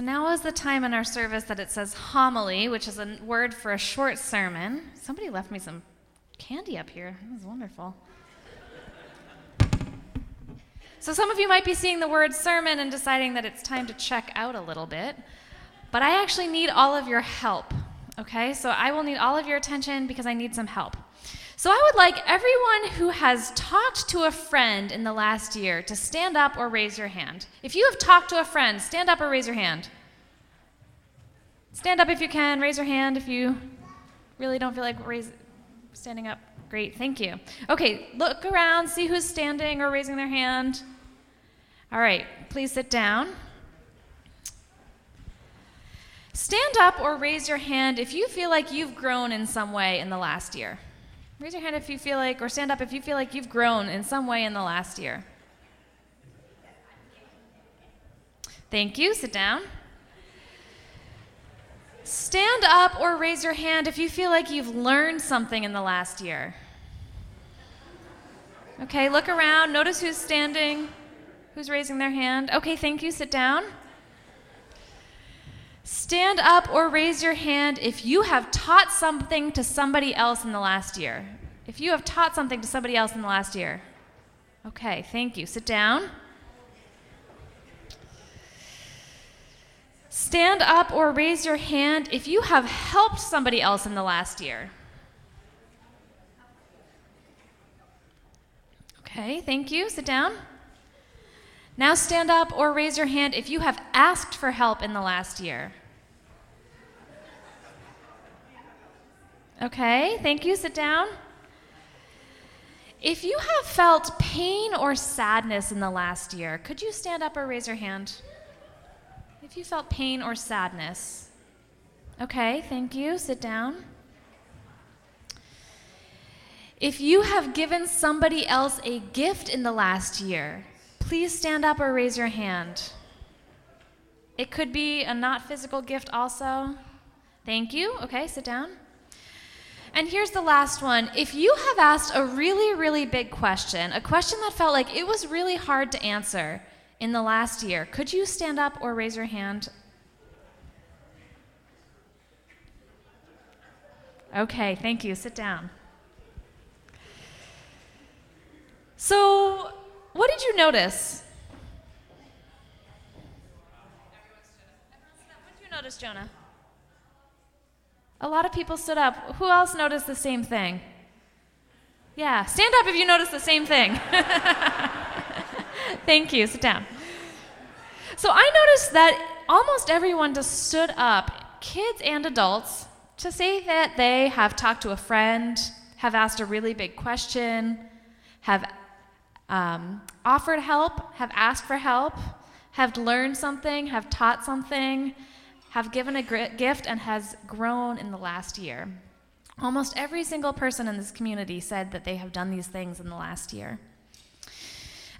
So now is the time in our service that it says homily, which is a word for a short sermon. Somebody left me some candy up here. That was wonderful. So some of you might be seeing the word sermon and deciding that it's time to check out a little bit. But I actually need all of your help. Okay? So I will need all of your attention because I need some help. So I would like everyone who has talked to a friend in the last year to stand up or raise your hand. If you have talked to a friend, stand up or raise your hand. Stand up if you can, raise your hand if you really don't feel like raise, standing up. Great, thank you. Okay, look around, see who's standing or raising their hand. All right, please sit down. Stand up or raise your hand if you feel like you've grown in some way in the last year. Raise your hand if you feel like, or stand up if you feel like you've grown in some way in the last year. Thank you. Sit down. Stand up or raise your hand if you feel like you've learned something in the last year. Okay, look around. Notice who's standing, who's raising their hand. Okay, thank you. Sit down. Stand up or raise your hand if you have taught something to somebody else in the last year. If you have taught something to somebody else in the last year. Okay, thank you. Sit down. Stand up or raise your hand if you have helped somebody else in the last year. Okay, thank you. Sit down. Now stand up or raise your hand if you have asked for help in the last year. Okay, thank you. Sit down. If you have felt pain or sadness in the last year, could you stand up or raise your hand? If you felt pain or sadness. Okay, thank you. Sit down. If you have given somebody else a gift in the last year, please stand up or raise your hand. It could be a not physical gift also. Thank you. Okay, sit down. And here's the last one. If you have asked a really, really big question, a question that felt like it was really hard to answer in the last year, could you stand up or raise your hand? Okay, thank you. Sit down. So, what did you notice? What did you notice, Jonah? A lot of people stood up. Who else noticed the same thing? Yeah, stand up if you notice the same thing. Thank you. Sit down. So I noticed that almost everyone just stood up, kids and adults, to say that they have talked to a friend, have asked a really big question, have um, offered help, have asked for help, have learned something, have taught something, have given a gift and has grown in the last year. Almost every single person in this community said that they have done these things in the last year.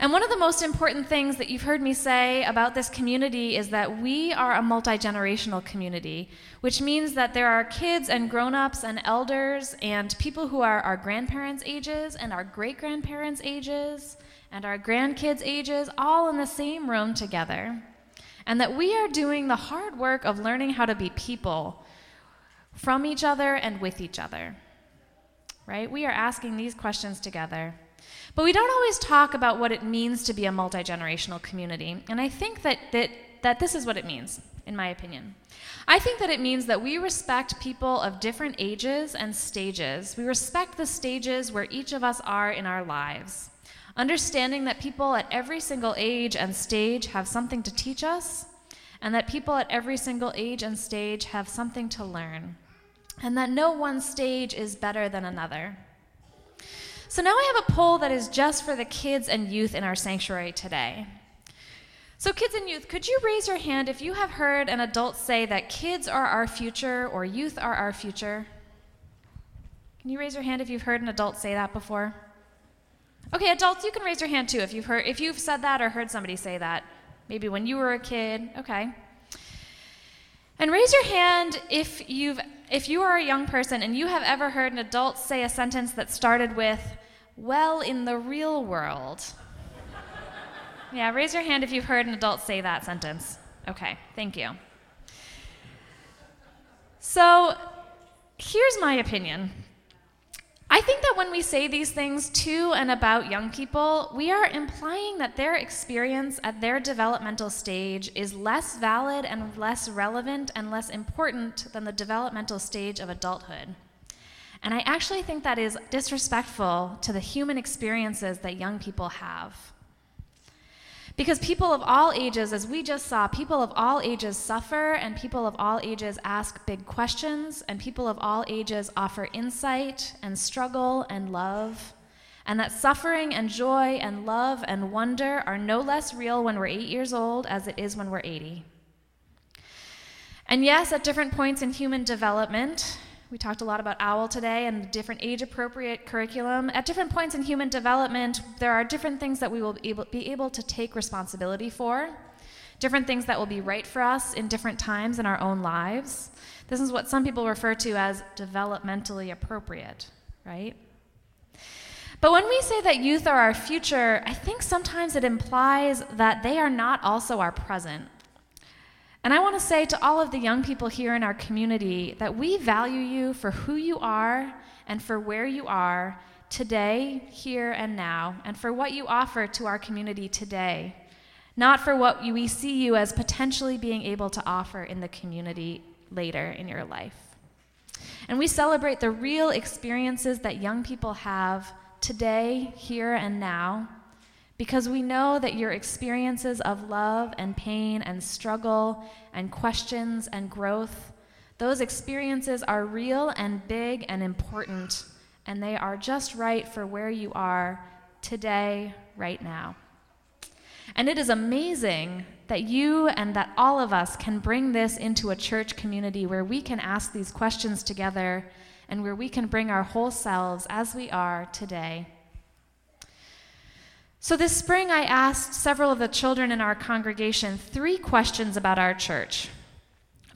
And one of the most important things that you've heard me say about this community is that we are a multi generational community, which means that there are kids and grown ups and elders and people who are our grandparents' ages and our great grandparents' ages and our grandkids' ages all in the same room together and that we are doing the hard work of learning how to be people from each other and with each other. Right? We are asking these questions together. But we don't always talk about what it means to be a multi generational community. And I think that, that, that this is what it means, in my opinion. I think that it means that we respect people of different ages and stages. We respect the stages where each of us are in our lives. Understanding that people at every single age and stage have something to teach us, and that people at every single age and stage have something to learn, and that no one stage is better than another. So now I have a poll that is just for the kids and youth in our sanctuary today. So, kids and youth, could you raise your hand if you have heard an adult say that kids are our future or youth are our future? Can you raise your hand if you've heard an adult say that before? Okay, adults, you can raise your hand too if you've heard if you've said that or heard somebody say that. Maybe when you were a kid. Okay. And raise your hand if you've if you are a young person and you have ever heard an adult say a sentence that started with well in the real world. yeah, raise your hand if you've heard an adult say that sentence. Okay, thank you. So, here's my opinion. I think that when we say these things to and about young people, we are implying that their experience at their developmental stage is less valid and less relevant and less important than the developmental stage of adulthood. And I actually think that is disrespectful to the human experiences that young people have. Because people of all ages, as we just saw, people of all ages suffer, and people of all ages ask big questions, and people of all ages offer insight and struggle and love. And that suffering and joy and love and wonder are no less real when we're eight years old as it is when we're 80. And yes, at different points in human development, we talked a lot about OWL today and the different age appropriate curriculum. At different points in human development, there are different things that we will be able, be able to take responsibility for, different things that will be right for us in different times in our own lives. This is what some people refer to as developmentally appropriate, right? But when we say that youth are our future, I think sometimes it implies that they are not also our present. And I want to say to all of the young people here in our community that we value you for who you are and for where you are today, here, and now, and for what you offer to our community today, not for what we see you as potentially being able to offer in the community later in your life. And we celebrate the real experiences that young people have today, here, and now because we know that your experiences of love and pain and struggle and questions and growth, those experiences are real and big and important, and they are just right for where you are today, right now. And it is amazing that you and that all of us can bring this into a church community where we can ask these questions together and where we can bring our whole selves as we are today so, this spring, I asked several of the children in our congregation three questions about our church.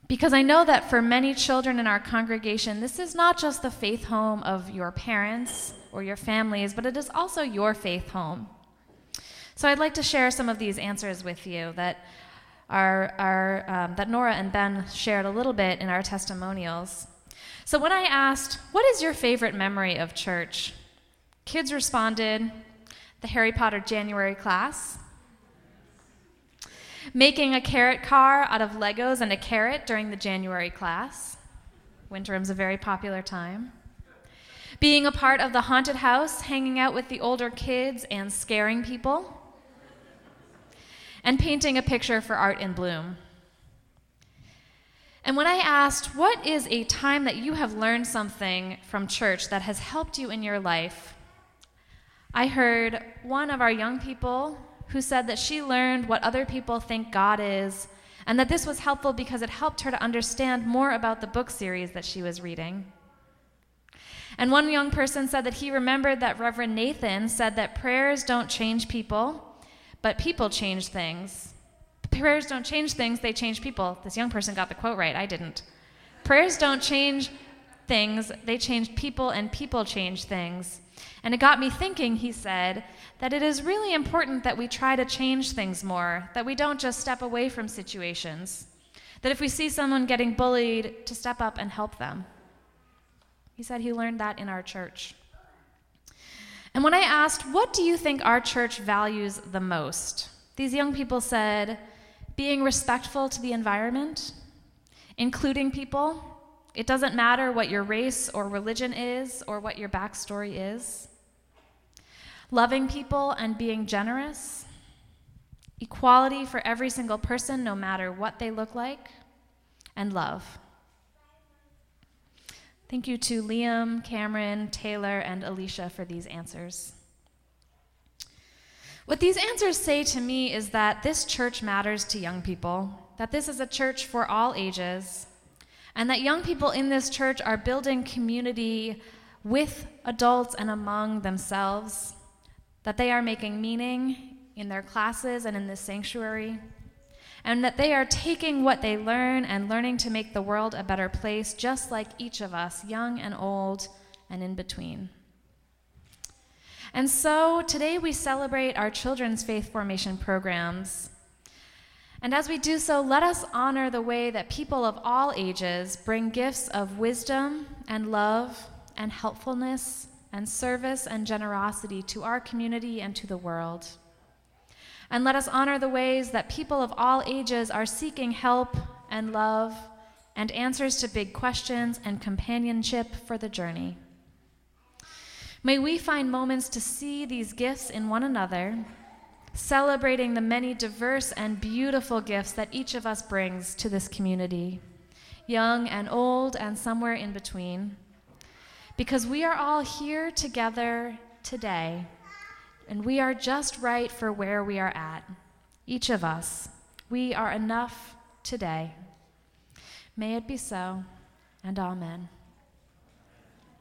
Because I know that for many children in our congregation, this is not just the faith home of your parents or your families, but it is also your faith home. So, I'd like to share some of these answers with you that, are, um, that Nora and Ben shared a little bit in our testimonials. So, when I asked, What is your favorite memory of church? Kids responded, the Harry Potter January class, making a carrot car out of Legos and a carrot during the January class. Winter is a very popular time. Being a part of the haunted house, hanging out with the older kids and scaring people. And painting a picture for Art in Bloom. And when I asked, What is a time that you have learned something from church that has helped you in your life? I heard one of our young people who said that she learned what other people think God is, and that this was helpful because it helped her to understand more about the book series that she was reading. And one young person said that he remembered that Reverend Nathan said that prayers don't change people, but people change things. Prayers don't change things, they change people. This young person got the quote right, I didn't. Prayers don't change things, they change people, and people change things. And it got me thinking, he said, that it is really important that we try to change things more, that we don't just step away from situations. That if we see someone getting bullied, to step up and help them. He said he learned that in our church. And when I asked, What do you think our church values the most? These young people said, Being respectful to the environment, including people. It doesn't matter what your race or religion is or what your backstory is loving people and being generous, equality for every single person, no matter what they look like, and love. Thank you to Liam, Cameron, Taylor, and Alicia for these answers. What these answers say to me is that this church matters to young people, that this is a church for all ages, and that young people in this church are building community with adults and among themselves that they are making meaning in their classes and in this sanctuary, and that they are taking what they learn and learning to make the world a better place, just like each of us, young and old and in between. And so today we celebrate our children's faith formation programs. And as we do so, let us honor the way that people of all ages bring gifts of wisdom and love and helpfulness and service and generosity to our community and to the world. And let us honor the ways that people of all ages are seeking help and love and answers to big questions and companionship for the journey. May we find moments to see these gifts in one another, celebrating the many diverse and beautiful gifts that each of us brings to this community, young and old and somewhere in between. Because we are all here together today, and we are just right for where we are at. Each of us. We are enough today. May it be so, and amen.